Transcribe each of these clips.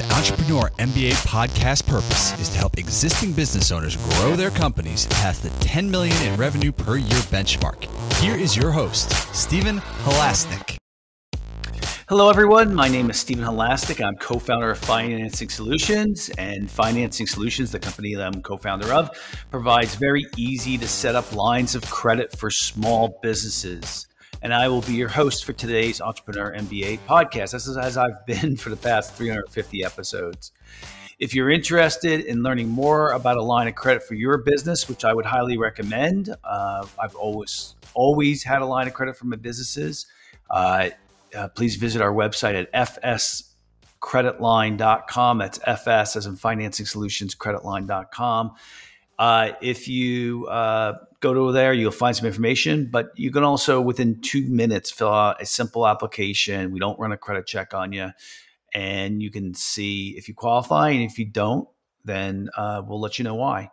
The Entrepreneur MBA podcast purpose is to help existing business owners grow their companies past the 10 million in revenue per year benchmark. Here is your host, Steven Halasnik. Hello, everyone. My name is Steven Halasnik. I'm co founder of Financing Solutions, and Financing Solutions, the company that I'm co founder of, provides very easy to set up lines of credit for small businesses and I will be your host for today's Entrepreneur MBA podcast. This is as I've been for the past 350 episodes. If you're interested in learning more about a line of credit for your business, which I would highly recommend, uh, I've always always had a line of credit for my businesses. Uh, uh, please visit our website at fscreditline.com. That's FS as in Financing Solutions Creditline.com. Uh, if you uh, go to there, you'll find some information, but you can also, within two minutes, fill out a simple application. We don't run a credit check on you. And you can see if you qualify. And if you don't, then uh, we'll let you know why.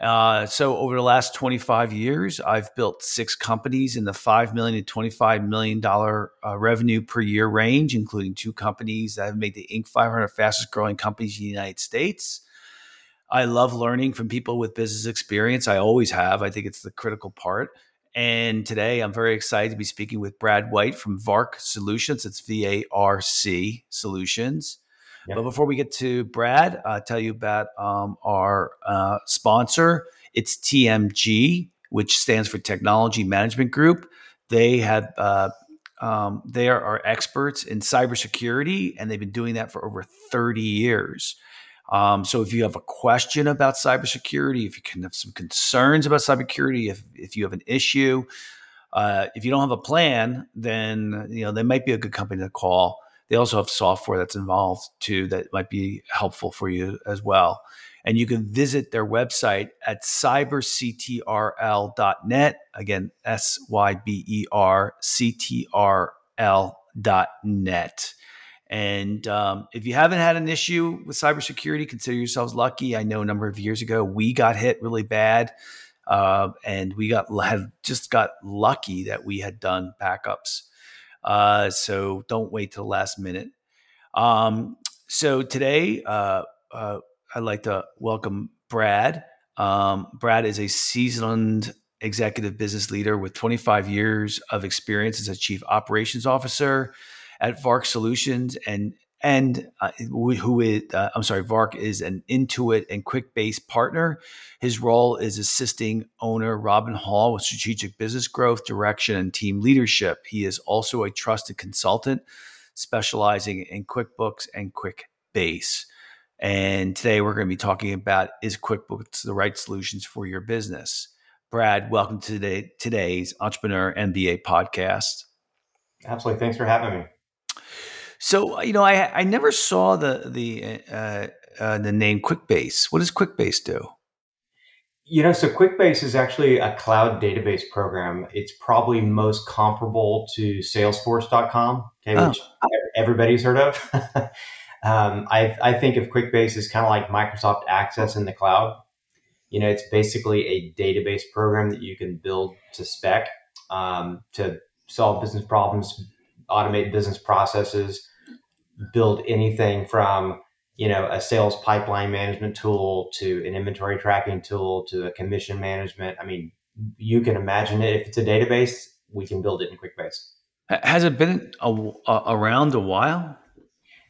Uh, so over the last 25 years, I've built six companies in the five million to 25 million dollar uh, revenue per year range, including two companies that have made the Inc. 500 fastest growing companies in the United States. I love learning from people with business experience. I always have. I think it's the critical part. And today I'm very excited to be speaking with Brad White from VARC Solutions. It's V A R C Solutions. Yep. But before we get to Brad, I'll tell you about um, our uh, sponsor. It's TMG, which stands for Technology Management Group. They have uh, um, they are our experts in cybersecurity, and they've been doing that for over 30 years. Um, so if you have a question about cybersecurity, if you can have some concerns about cybersecurity, if, if you have an issue, uh, if you don't have a plan, then you know they might be a good company to call. They also have software that's involved too that might be helpful for you as well. And you can visit their website at cyberctrl.net. Again, S Y B E R C T R L.net. And um, if you haven't had an issue with cybersecurity, consider yourselves lucky. I know a number of years ago we got hit really bad, uh, and we got had just got lucky that we had done backups. Uh, so don't wait till the last minute. Um, so today, uh, uh I'd like to welcome Brad. Um, Brad is a seasoned executive business leader with 25 years of experience as a chief operations officer at VARC Solutions and and uh, who is uh, I'm sorry, VARC is an Intuit and QuickBase partner. His role is assisting owner Robin Hall with strategic business growth, direction, and team leadership. He is also a trusted consultant specializing in QuickBooks and QuickBase. And today we're going to be talking about is QuickBooks the right solutions for your business? Brad, welcome to today, today's Entrepreneur MBA podcast. Absolutely. Thanks for having me. So you know, I I never saw the the uh, uh, the name QuickBase. What does QuickBase do? You know, so QuickBase is actually a cloud database program. It's probably most comparable to Salesforce.com, okay, oh. which everybody's heard of. um, I, I think of QuickBase as kind of like Microsoft Access in the cloud. You know, it's basically a database program that you can build to spec um, to solve business problems, automate business processes, build anything from you know a sales pipeline management tool to an inventory tracking tool to a commission management. I mean you can imagine it. If it's a database we can build it in quickbase. Has it been a, a, around a while?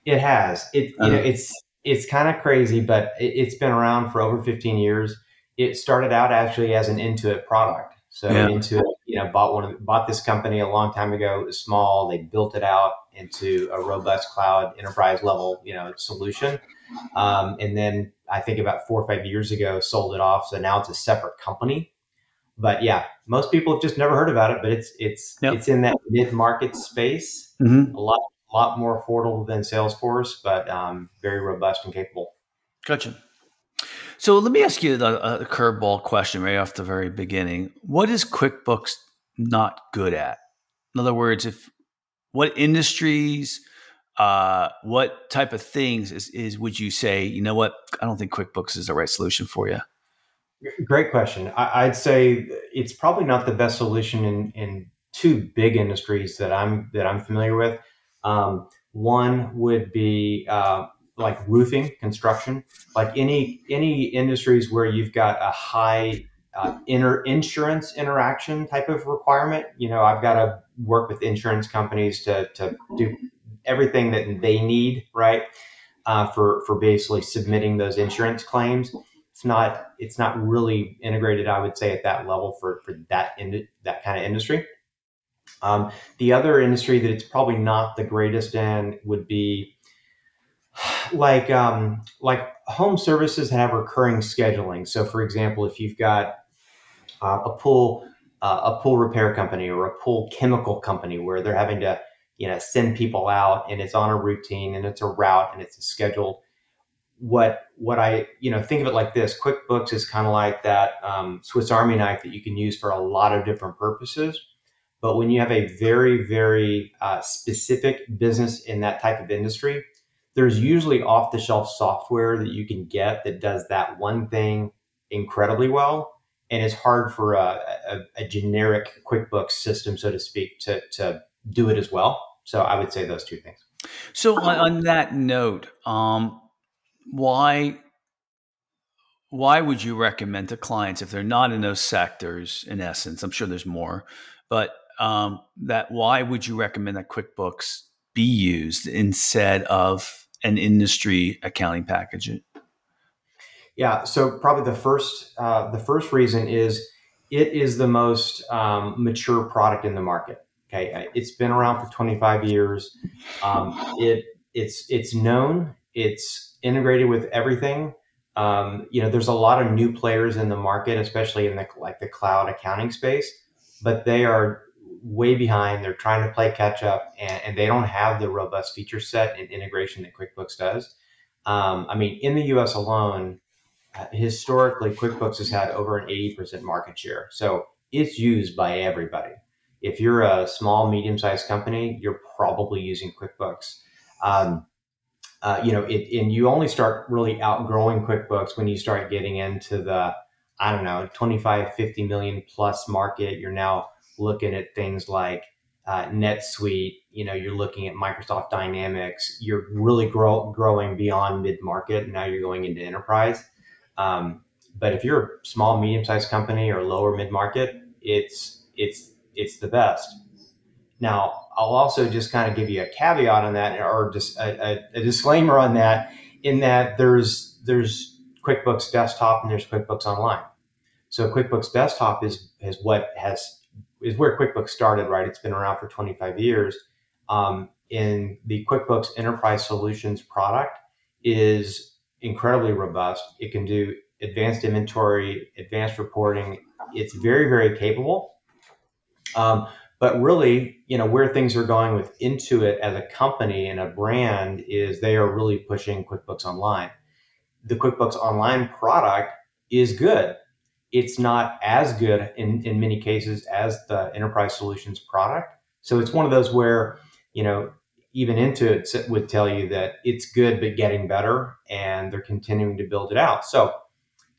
It has. It uh-huh. know it's it's kind of crazy but it, has been around for over 15 years. It started out actually as an intuit product. So yeah. intuit you know bought one of, bought this company a long time ago it was small they built it out into a robust cloud enterprise level, you know, solution. Um, and then I think about four or five years ago, sold it off. So now it's a separate company. But yeah, most people have just never heard about it. But it's it's yep. it's in that mid market space, mm-hmm. a lot lot more affordable than Salesforce, but um, very robust and capable. Gotcha. So let me ask you a, a curveball question right off the very beginning. What is QuickBooks not good at? In other words, if what industries, uh, what type of things is, is would you say? You know what? I don't think QuickBooks is the right solution for you. Great question. I, would say it's probably not the best solution in, in two big industries that I'm that I'm familiar with. Um, one would be uh, like roofing, construction, like any any industries where you've got a high uh, inter insurance interaction type of requirement. You know, I've got to work with insurance companies to to do everything that they need, right? Uh, for for basically submitting those insurance claims. It's not it's not really integrated, I would say, at that level for for that in, that kind of industry. Um, the other industry that it's probably not the greatest in would be like um, like home services have recurring scheduling. So, for example, if you've got uh, a pool uh, a pool repair company or a pool chemical company where they're having to you know send people out and it's on a routine and it's a route and it's a scheduled. What what I you know think of it like this. QuickBooks is kind of like that um, Swiss Army knife that you can use for a lot of different purposes. But when you have a very, very uh, specific business in that type of industry, there's usually off the shelf software that you can get that does that one thing incredibly well. And it's hard for a, a, a generic QuickBooks system, so to speak, to, to do it as well. So I would say those two things. So on, that note, um, why why would you recommend to clients if they're not in those sectors? In essence, I'm sure there's more, but um, that why would you recommend that QuickBooks be used instead of an industry accounting package? Yeah, so probably the first uh, the first reason is it is the most um, mature product in the market. Okay, uh, it's been around for 25 years. Um, it it's it's known. It's integrated with everything. Um, you know, there's a lot of new players in the market, especially in the like the cloud accounting space, but they are way behind. They're trying to play catch up, and, and, they don't have the robust feature set and integration that QuickBooks does. Um, I mean, in the U.S. alone, historically, QuickBooks has had over an 80% market share. So it's used by everybody. If you're a small, medium-sized company, you're probably using QuickBooks. Um, uh, you know, it, and you only start really outgrowing QuickBooks when you start getting into the, I don't know, 25, 50 million plus market. You're now looking at things like uh, NetSuite, you know, you're looking at Microsoft Dynamics, you're really grow, growing beyond mid market. Now you're going into enterprise. Um, but if you're a small, medium sized company or lower mid market, it's it's it's the best. Now, I'll also just kind of give you a caveat on that, or just a, a, a disclaimer on that, in that there's there's QuickBooks Desktop and there's QuickBooks Online. So QuickBooks Desktop is is what has is where QuickBooks started, right? It's been around for 25 years. Um, in the QuickBooks Enterprise Solutions product is incredibly robust. It can do advanced inventory, advanced reporting. It's very, very capable. Um, but really, you know, where things are going with Intuit as a company and a brand is they are really pushing QuickBooks Online. The QuickBooks Online product is good it's not as good in, in many cases as the enterprise solutions product. So it's one of those where, you know, even Intuit would tell you that it's good but getting better and they're continuing to build it out. So,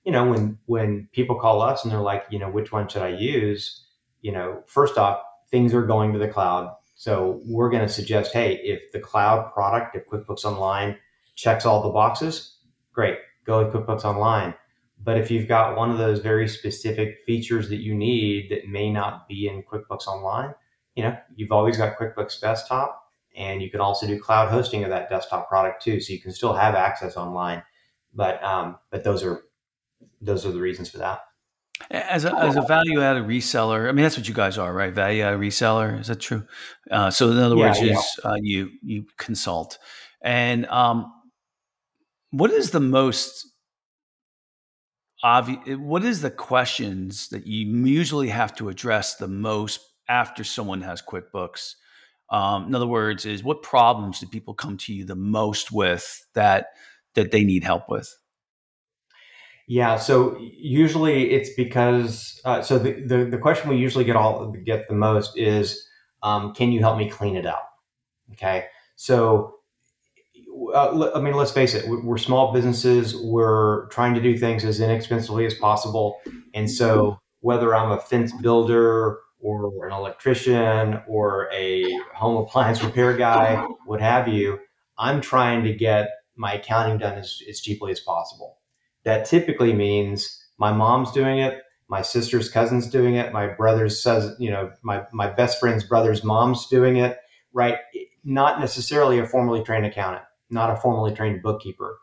you know, when when people call us and they're like, you know, which one should I use? You know, first off, things are going to the cloud. So we're going to suggest, hey, if the cloud product, if QuickBooks Online checks all the boxes, great, go with QuickBooks Online but if you've got one of those very specific features that you need that may not be in QuickBooks Online, you know, you've always got QuickBooks Desktop, and you can also do cloud hosting of that desktop product too. So you can still have access online, but um, but those are those are the reasons for that. As a, as a value added reseller, I mean that's what you guys are, right? Value added reseller, is that true? Uh, so in other yeah, words, yeah. is uh, you you consult, and um, what is the most obvious what is the questions that you usually have to address the most after someone has quickbooks um, in other words is what problems do people come to you the most with that that they need help with yeah so usually it's because uh, so the, the, the question we usually get all get the most is um, can you help me clean it up okay so uh, I mean, let's face it, we're small businesses. We're trying to do things as inexpensively as possible. And so, whether I'm a fence builder or an electrician or a home appliance repair guy, what have you, I'm trying to get my accounting done as, as cheaply as possible. That typically means my mom's doing it, my sister's cousin's doing it, my brother's says, you know, my, my best friend's brother's mom's doing it, right? Not necessarily a formally trained accountant, not a formally trained bookkeeper.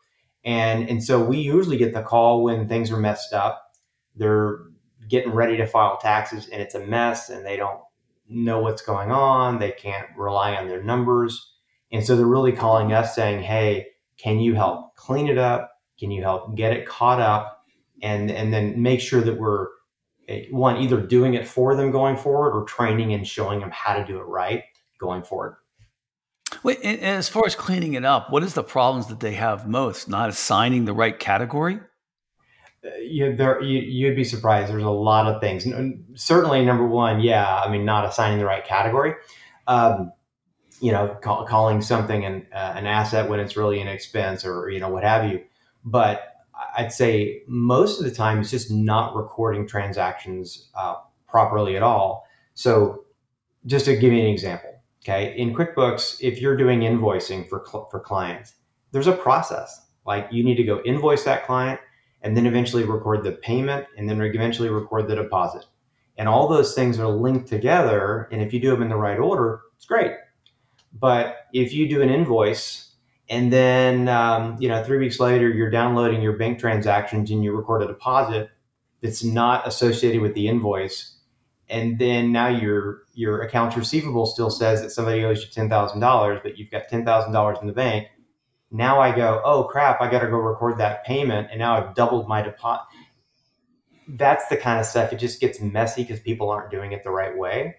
And, and so we usually get the call when things are messed up. They're getting ready to file taxes and it's a mess and they don't know what's going on. They can't rely on their numbers. And so they're really calling us saying, hey, can you help clean it up? Can you help get it caught up? And, and then make sure that we're, eh, one, either doing it for them going forward or training and showing them how to do it right going forward. Wait, and as far as cleaning it up, what is the problems that they have most? Not assigning the right category? You, there, you, would be surprised. There's a lot of things. certainly, number one, yeah, I mean, not assigning the right category. Um, you know, call, calling something an, uh, an asset when it's really an expense or, you know, what have you. But I'd say most of the time it's just not recording transactions uh, properly at all. So, just to give you an example, okay, in QuickBooks, if you're doing invoicing for, for clients, there's a process. Like you need to go invoice that client and then eventually record the payment and then eventually record the deposit. And all those things are linked together. And if you do them in the right order, it's great. But if you do an invoice and then, um, you know, three weeks later, you're downloading your bank transactions and you record a deposit that's not associated with the invoice, and then now your your accounts receivable still says that somebody owes you ten thousand dollars, but you've got ten thousand dollars in the bank, now I go, oh crap, I got to go record that payment, and now I've doubled my deposit. That's the kind of stuff. It just gets messy because people aren't doing it the right way.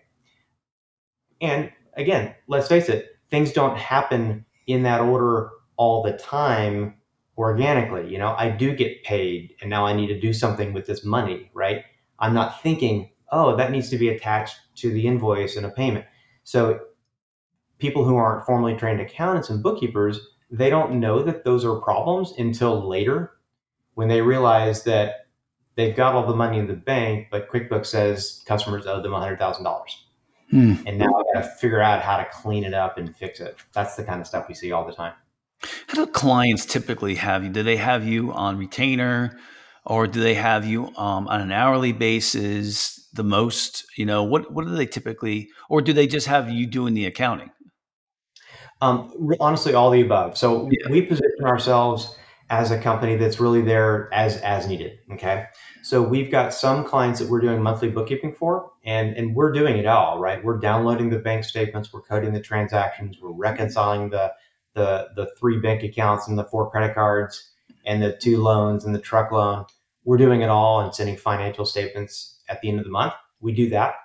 And again, let's face it, things don't happen in that order all the time organically. You know, I do get paid, and now I need to do something with this money, right? I'm not thinking, oh, that needs to be attached to the invoice and a payment. So people who aren't formally trained accountants and bookkeepers they don't know that those are problems until later when they realize that they've got all the money in the bank, but QuickBooks says customers owe them $100,000. Hmm. And now I got to figure out how to clean it up and fix it. That's the kind of stuff we see all the time. How do clients typically have you? Do they have you on retainer or do they have you um, on an hourly basis? The most, you know, what, what do they typically, or do they just have you doing the accounting? Um, honestly, all the above. So yeah. we position ourselves as a company that's really there as as needed. Okay, so we've got some clients that we're doing monthly bookkeeping for, and and we're doing it all. Right, we're downloading the bank statements, we're coding the transactions, we're reconciling the the the three bank accounts and the four credit cards and the two loans and the truck loan. We're doing it all and sending financial statements at the end of the month. We do that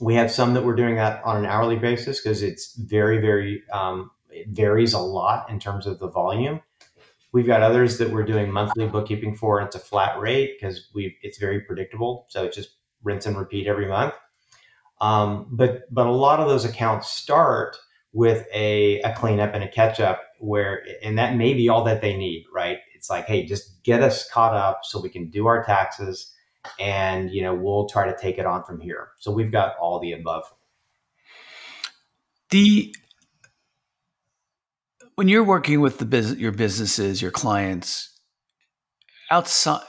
we have some that we're doing that on an hourly basis because it's very, very, um, it varies a lot in terms of the volume. We've got others that we're doing monthly bookkeeping for, and it's a flat rate because we it's very predictable. So it's just rinse and repeat every month. Um, but but a lot of those accounts start with a, a cleanup and a catch up where and that may be all that they need, right? It's like, hey, just get us caught up so we can do our taxes and you know we'll try to take it on from here. So we've got all the above. The when you're working with the business your businesses your clients outside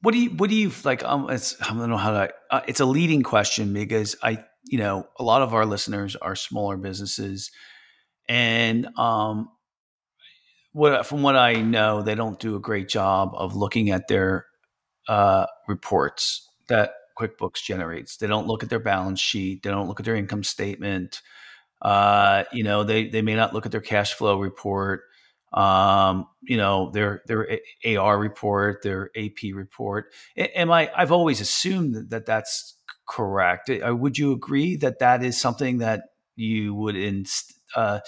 what do you what do you like um it's i don't know how to uh, it's a leading question because i you know a lot of our listeners are smaller businesses and um what from what i know they don't do a great job of looking at their uh, reports that QuickBooks generates. They don't look at their balance sheet. They don't look at their income statement. Uh, you know, they they may not look at their cash flow report. Um, you know, their their AR report, their AP report. Am I? I've always assumed that, that that's correct. Would you agree that that is something that you would inst- uh,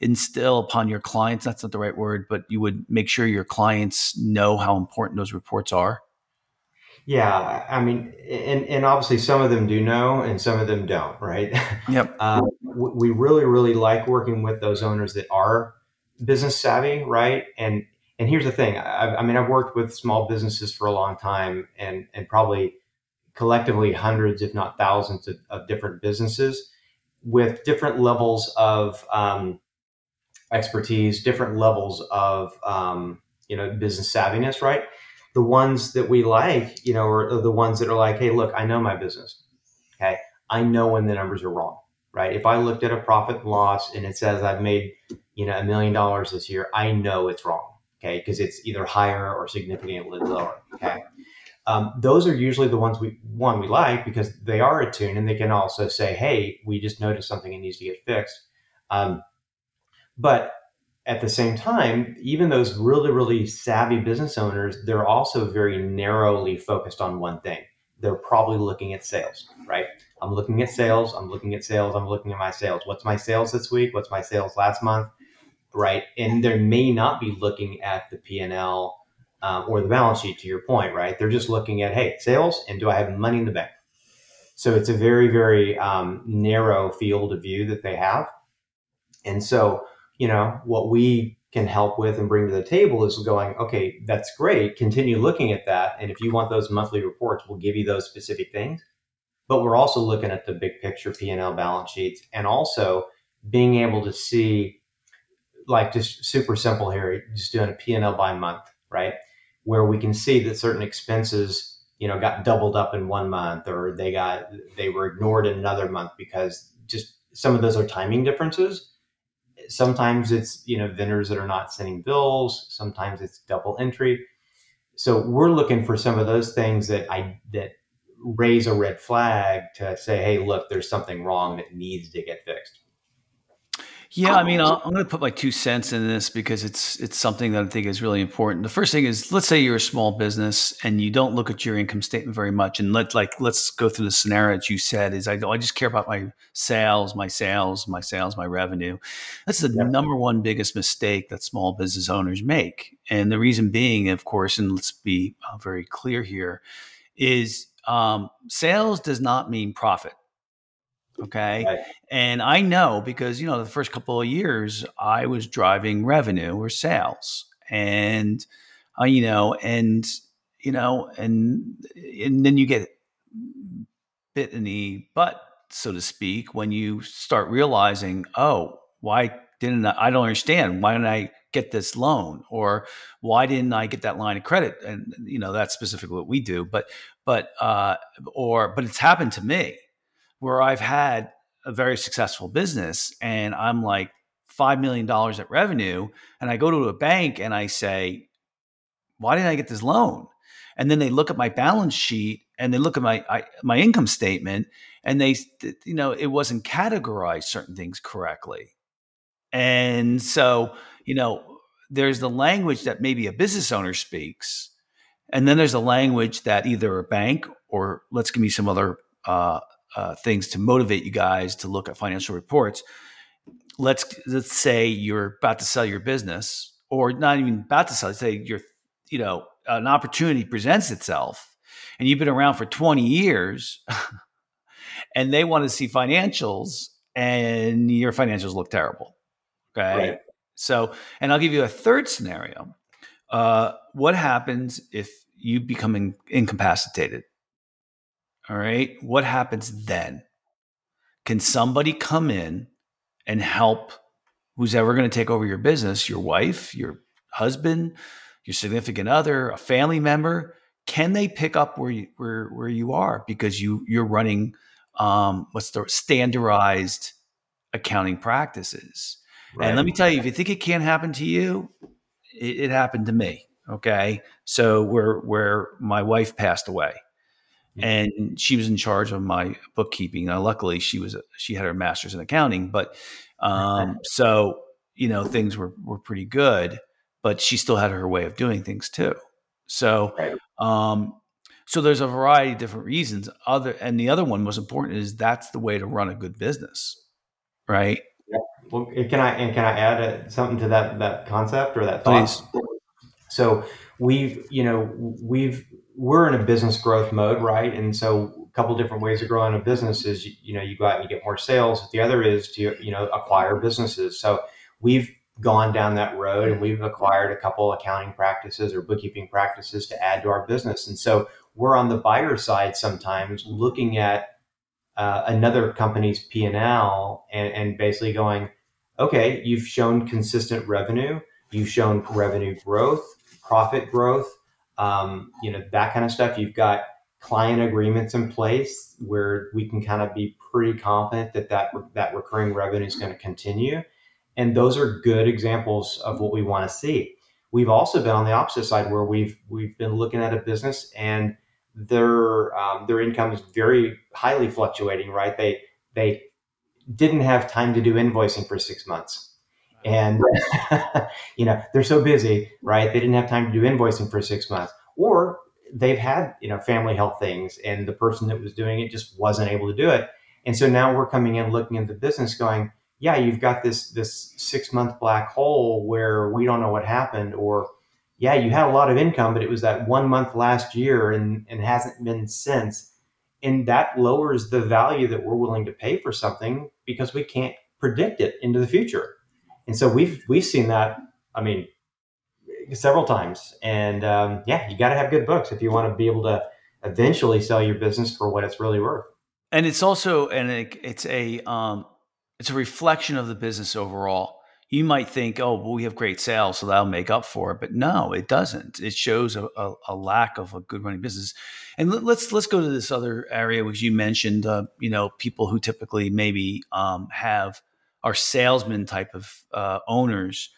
instill upon your clients? That's not the right word, but you would make sure your clients know how important those reports are. Yeah, I mean, and and obviously some of them do know, and some of them don't, right? Yep. Uh, we really, really like working with those owners that are business savvy, right? And and here's the thing: I, I mean, I've worked with small businesses for a long time, and and probably collectively hundreds, if not thousands, of, of different businesses with different levels of um, expertise, different levels of um, you know business savviness, right? The ones that we like, you know, are, are the ones that are like, hey, look, I know my business. Okay, I know when the numbers are wrong, right? If I looked at a profit and loss and it says I've made you know a million dollars this year, I know it's wrong. Okay, because it's either higher or significantly lower. Okay. Um, those are usually the ones we one we like because they are attuned and they can also say, "Hey, we just noticed something and needs to get fixed." Um, but at the same time, even those really, really savvy business owners, they're also very narrowly focused on one thing. They're probably looking at sales, right? I'm looking at sales. I'm looking at sales. I'm looking at my sales. What's my sales this week? What's my sales last month? Right. And they may not be looking at the P&L um, or the balance sheet to your point, right? They're just looking at, hey, sales and do I have money in the bank? So it's a very, very um, narrow field of view that they have. And so, you know, what we can help with and bring to the table is going, okay, that's great. Continue looking at that. And if you want those monthly reports, we'll give you those specific things. But we're also looking at the big picture P&L balance sheets and also being able to see like just super simple here, just doing a P&L by month, right? Where we can see that certain expenses, you know, got doubled up in one month or they got they were ignored in another month because just some of those are timing differences sometimes it's you know vendors that are not sending bills sometimes it's double entry. So we're looking for some of those things that i that raise a red flag to say hey look there's something wrong that needs to get fixed yeah, I mean, i am going to put my two cents in this because it's it's something that I think is really important. The first thing is, let's say you're a small business and you don't look at your income statement very much, and let like let's go through the scenario that you said is I I just care about my sales, my sales, my sales, my revenue. That's the number one biggest mistake that small business owners make, and the reason being, of course, and let's be uh, very clear here, is um, sales does not mean profit. Okay. Right. And I know because, you know, the first couple of years I was driving revenue or sales and, uh, you know, and, you know, and, and then you get bit in the butt, so to speak, when you start realizing, oh, why didn't I, I don't understand. Why didn't I get this loan or why didn't I get that line of credit? And, you know, that's specifically what we do, but, but, uh, or, but it's happened to me where I've had a very successful business and I'm like $5 million at revenue. And I go to a bank and I say, why didn't I get this loan? And then they look at my balance sheet and they look at my I, my income statement and they you know it wasn't categorized certain things correctly. And so, you know, there's the language that maybe a business owner speaks, and then there's a language that either a bank or let's give me some other uh, uh, things to motivate you guys to look at financial reports. Let's let's say you're about to sell your business, or not even about to sell. Say you're, you know, an opportunity presents itself, and you've been around for 20 years, and they want to see financials, and your financials look terrible. Okay, right. so and I'll give you a third scenario. Uh, what happens if you become in, incapacitated? All right. What happens then? Can somebody come in and help who's ever going to take over your business, your wife, your husband, your significant other, a family member? Can they pick up where you, where, where you are because you you're running um, what's the standardized accounting practices? Right. And let me tell you, if you think it can't happen to you, it, it happened to me. Okay, so where where my wife passed away, and she was in charge of my bookkeeping. Now, luckily, she was she had her master's in accounting, but um, so you know things were were pretty good. But she still had her way of doing things too. So, um, so there's a variety of different reasons. Other and the other one most important is that's the way to run a good business, right? Yeah. Well, can I and can I add a, something to that that concept or that thought? Please. So we've you know we've we're in a business growth mode, right? And so a couple different ways of growing a business is you, you know you go out and you get more sales. The other is to you know acquire businesses. So we've gone down that road and we've acquired a couple accounting practices or bookkeeping practices to add to our business. And so we're on the buyer side sometimes looking at uh, another company's P and L and basically going, okay, you've shown consistent revenue, you've shown revenue growth, profit growth, um, you know, that kind of stuff. You've got client agreements in place where we can kind of be pretty confident that that, that recurring revenue is going to continue. And those are good examples of what we want to see. We've also been on the opposite side where we've we've been looking at a business and their um, their income is very highly fluctuating. Right? They they didn't have time to do invoicing for six months, and you know they're so busy. Right? They didn't have time to do invoicing for six months, or they've had you know family health things, and the person that was doing it just wasn't able to do it. And so now we're coming in looking at the business, going, yeah, you've got this this six month black hole where we don't know what happened, or yeah, you had a lot of income, but it was that one month last year and, and hasn't been since. And that lowers the value that we're willing to pay for something because we can't predict it into the future. And so we've we've seen that. I mean, several times. And um, yeah, you got to have good books if you want to be able to eventually sell your business for what it's really worth. And it's also and it, it's a um, it's a reflection of the business overall. You might think, oh, well, we have great sales, so that'll make up for it. But no, it doesn't. It shows a, a, a lack of a good running business. And let's let's go to this other area, which you mentioned. Uh, you know, people who typically maybe um, have are salesman type of uh, owners,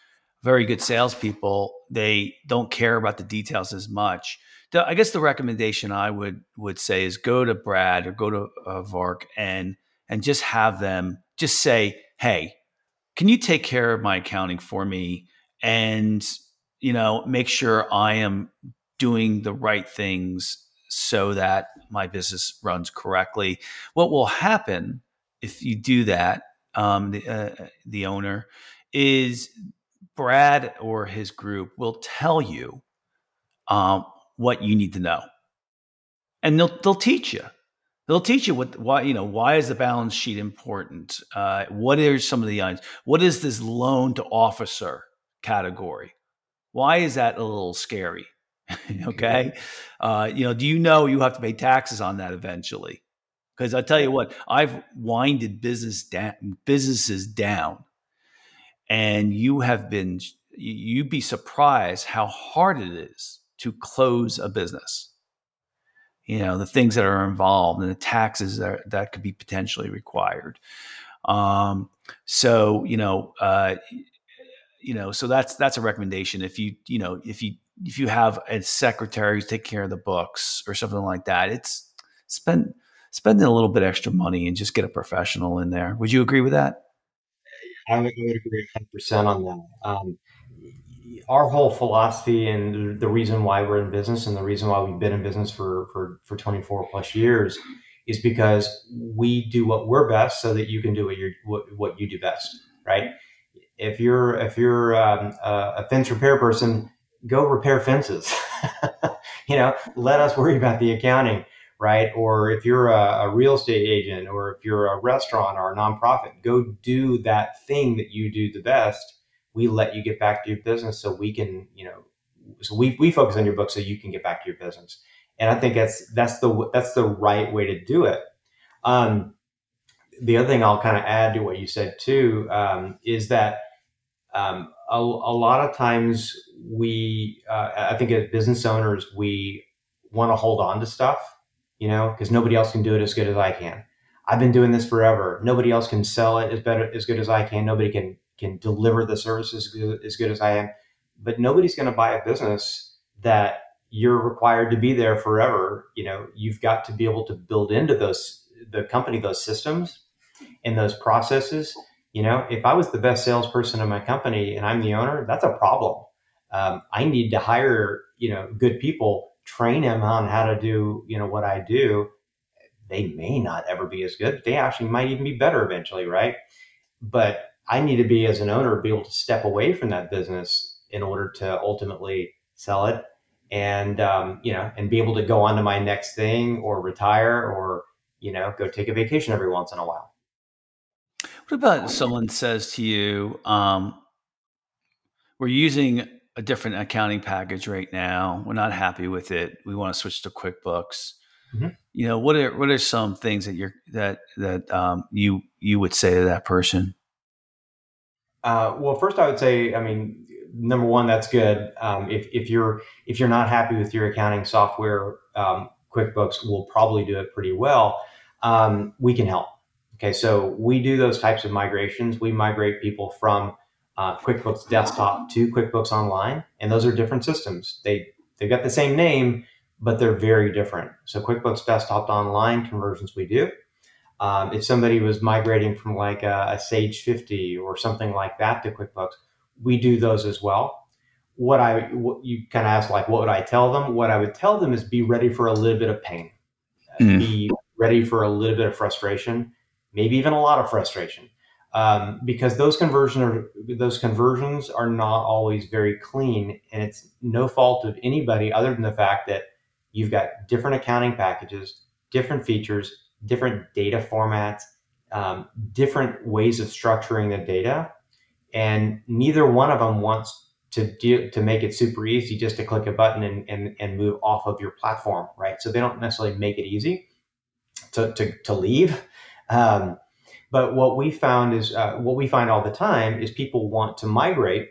very good salespeople. They don't care about the details as much. I guess the recommendation I would would say is go to Brad or go to uh, VARC and and just have them just say, "Hey, can you take care of my accounting for me and you know make sure I am doing the right things so that my business runs correctly?" What will happen if you do that, um, the uh, the owner is Brad or his group will tell you um, what you need to know, and they'll they'll teach you. They'll teach you what why you know why is the balance sheet important? Uh, what are some of the items? What is this loan to officer category? Why is that a little scary? Okay? Uh, you know do you know you have to pay taxes on that eventually because i tell you what i've winded business da- businesses down and you have been you'd be surprised how hard it is to close a business. You know the things that are involved and the taxes that, that could be potentially required. Um, so you know uh, you know so that's that's a recommendation. If you you know if you if you have a secretary who's take care of the books or something like that it's spend spending a little bit extra money and just get a professional in there. Would you agree with that? I would, agree 100% on that. Um, our whole philosophy and the reason why we're in business and the reason why we've been in business for, for, for 24 plus years is because we do what we're best so that you can do what you what, what you do best right? If you're if you're um, a fence repair person go repair fences. You know let us worry about the accounting right or if you're a, a real estate agent or if you're a restaurant or a nonprofit go do that thing that you do the best we let you get back to your business so we can, you know, so we, we focus on your book so you can get back to your business. And I think that's, that's the, that's the right way to do it. Um, the other thing I'll kind of add to what you said too, um, is that, um, a, a, lot of times we, uh, I think as business owners, we want to hold on to stuff, you know, because nobody else can do it as good as I can. I've been doing this forever. Nobody else can sell it as better as good as I can. Nobody can can deliver the services as good, as I am. But nobody's going to buy a business that you're required to be there forever. You know, you've got to be able to build into those the company those systems and those processes. You know, if I was the best salesperson in my company and I'm the owner, that's a problem. Um, I need to hire you know good people, train them on how to do you know what I do. They may not ever be as good. They actually might even be better eventually, right? But I need to be as an owner be able to step away from that business in order to ultimately sell it and um, you know and be able to go on to my next thing or retire or you know go take a vacation every once in a while what about someone says to you um, we're using a different accounting package right now we're not happy with it we want to switch to quickbooks mm-hmm. you know what are what are some things that you're that that um, you you would say to that person Uh, well, first I would say, I mean, number one, that's good. Um, if, if you're if you're not happy with your accounting software, um, QuickBooks will probably do it pretty well. Um, we can help. Okay, so we do those types of migrations. We migrate people from uh, QuickBooks Desktop to QuickBooks Online, and those are different systems. They they've got the same name, but they're very different. So QuickBooks Desktop to Online conversions we do. Um, if somebody was migrating from like a, a, Sage 50 or something like that to QuickBooks, we do those as well. What I what you kind of asked, like, what would I tell them? What I would tell them is be ready for a little bit of pain, mm. be ready for a little bit of frustration, maybe even a lot of frustration, um, because those conversion are, those conversions are not always very clean, and it's no fault of anybody other than the fact that you've got different accounting packages, different features, different data formats, um, different ways of structuring the data, and neither one of them wants to do, to make it super easy just to click a button and, and, and move off of your platform, right? So they don't necessarily make it easy to, to, to leave. Um, but what we found is uh, what we find all the time is people want to migrate.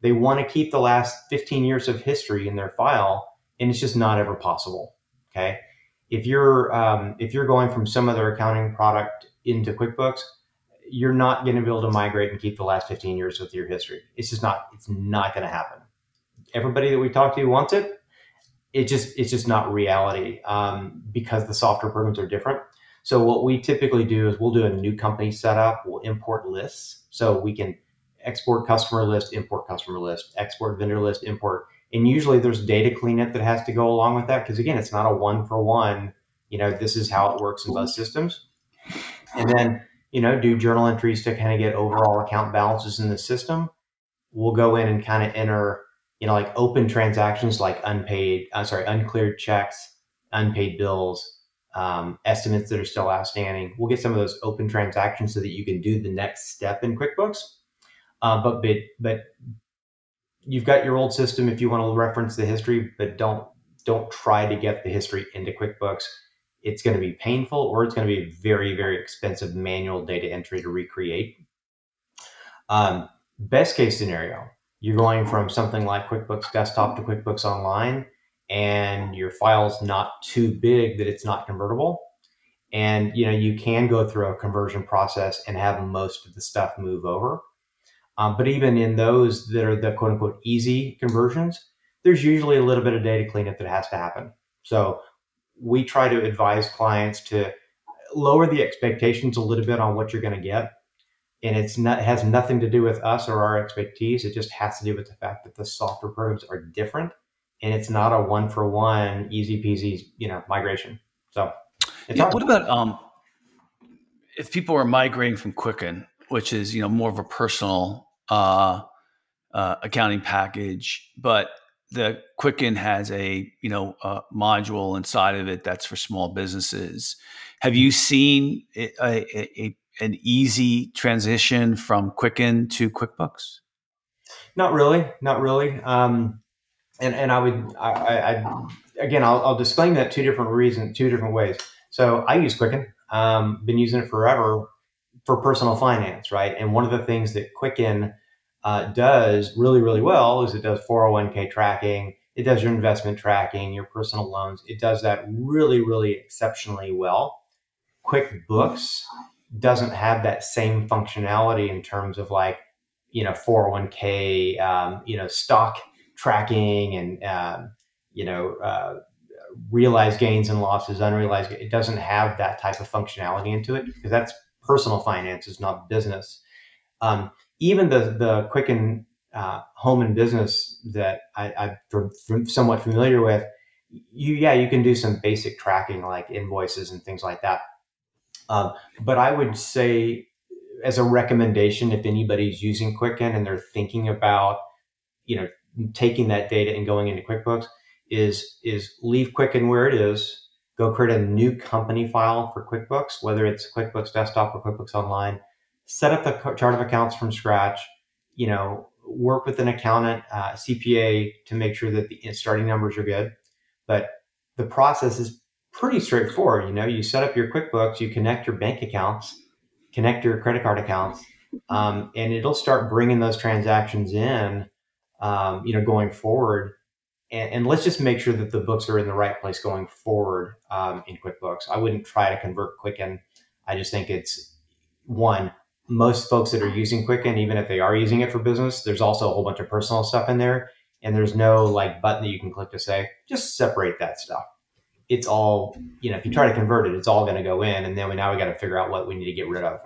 They want to keep the last 15 years of history in their file, and it's just not ever possible. Okay, if you're um, if you're going from some other accounting product into QuickBooks, you're not going to be able to migrate and keep the last 15 years with your history. It's just not, it's not going to happen. Everybody that we talk to wants it. It just, it's just not reality um, because the software programs are different. So what we typically do is we'll do a new company setup. We'll import lists so we can export customer list, import customer list, export vendor list, import. And usually there's data cleanup that has to go along with that because again, it's not a one for one. You know, this is how it works in both systems. And then you know, do journal entries to kind of get overall account balances in the system. We'll go in and kind of enter, you know, like open transactions like unpaid, I'm sorry, uncleared checks, unpaid bills, um, estimates that are still outstanding. We'll get some of those open transactions so that you can do the next step in QuickBooks. Uh, but, but but you've got your old system if you want to reference the history, but don't don't try to get the history into QuickBooks it's going to be painful or it's going to be very, very expensive manual data entry to recreate. Um, best case scenario, you're going from something like QuickBooks Desktop to QuickBooks Online, and your file's not too big that it's not convertible. And you know you can go through a conversion process and have most of the stuff move over. Um, but even in those that are the quote unquote easy conversions, there's usually a little bit of data cleanup that has to happen. So we try to advise clients to lower the expectations a little bit on what you're going to get and it's not has nothing to do with us or our expertise it just has to do with the fact that the software programs are different and it's not a one for one easy peasy you know migration so yeah, what about um if people are migrating from quicken which is you know more of a personal uh, uh accounting package but the Quicken has a you know a module inside of it that's for small businesses. Have you seen a, a, a, an easy transition from Quicken to QuickBooks? Not really, not really. Um, and and I would I, I, I again I'll, I'll, disclaim that two different reasons, two different ways. So I use Quicken. Um, been using it forever for personal finance, right? And one of the things that Quicken uh, does really, really well is it does 401k tracking, it does your investment tracking, your personal loans. It does that really, really exceptionally well. QuickBooks doesn't have that same functionality in terms of like, you know, 401k, um, you know, stock tracking and, um, you know, uh, realized gains and losses, unrealized. It doesn't have that type of functionality into it because that's personal finances, not business. Um, even the the Quicken uh, home and business that I, am somewhat familiar with, you yeah you can do some basic tracking like invoices and things like that. Um, but I would say, as a recommendation, if anybody's using Quicken and they're thinking about, you know, taking that data and going into QuickBooks, is is leave Quicken where it is. Go create a new company file for QuickBooks, whether it's QuickBooks Desktop or QuickBooks Online set up the chart of accounts from scratch, you know, work with an accountant, uh, CPA to make sure that the starting numbers are good. But the process is pretty straightforward. You know, you set up your QuickBooks, you connect your bank accounts, connect your credit card accounts, um, and it'll start bringing those transactions in, um, you know, going forward. And, and, let's just make sure that the books are in the right place going forward um, in QuickBooks. I wouldn't try to convert Quicken. I just think it's one. Most folks that are using Quicken, even if they are using it for business, there's also a whole bunch of personal stuff in there, and there's no like button that you can click to say just separate that stuff it's all you know if you try to convert it it's all going to go in and then we now we got to figure out what we need to get rid of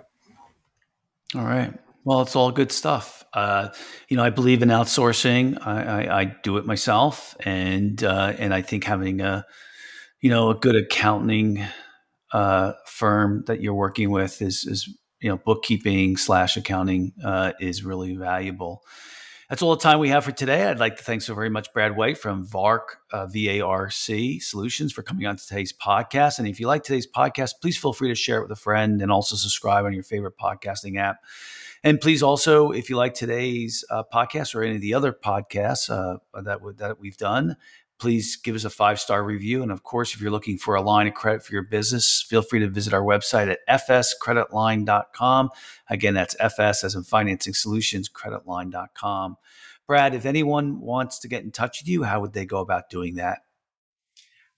all right well it's all good stuff uh, you know i believe in outsourcing i, I, I do it myself and uh, and i think having a you know a good accounting uh, firm that you're working with is is you know bookkeeping slash accounting uh, is really valuable that's all the time we have for today. I'd like to thank so very much Brad White from VARC, uh, VARC Solutions for coming on today's podcast. And if you like today's podcast, please feel free to share it with a friend and also subscribe on your favorite podcasting app. And please also, if you like today's uh, podcast or any of the other podcasts uh, that, that we've done, please give us a five star review. And of course, if you're looking for a line of credit for your business, feel free to visit our website at fscreditline.com. Again, that's FS as in financing solutions, creditline.com. Brad, if anyone wants to get in touch with you, how would they go about doing that?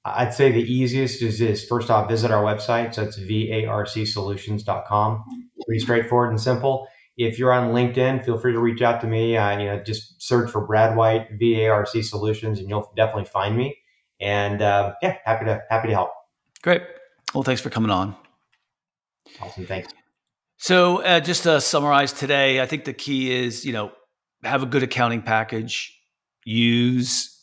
I'd say the easiest is, is first off, visit our website. So it's varcsolutions.com. Pretty straightforward and simple if you're on LinkedIn, feel free to reach out to me. Uh, you know, just search for Brad White VARC Solutions, and you'll definitely find me. And uh, yeah, happy to happy to help. Great. Well, thanks for coming on. Awesome. Thanks. So, uh, just to summarize today, I think the key is you know have a good accounting package, use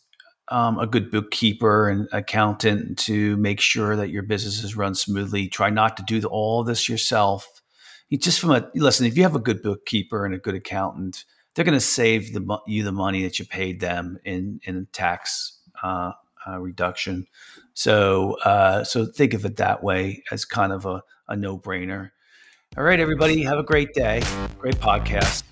um, a good bookkeeper and accountant to make sure that your business is run smoothly. Try not to do all this yourself just from a listen, if you have a good bookkeeper and a good accountant, they're going to save the you the money that you paid them in in tax uh, uh, reduction. So uh, so think of it that way as kind of a, a no brainer. All right, everybody, have a great day. Great podcast.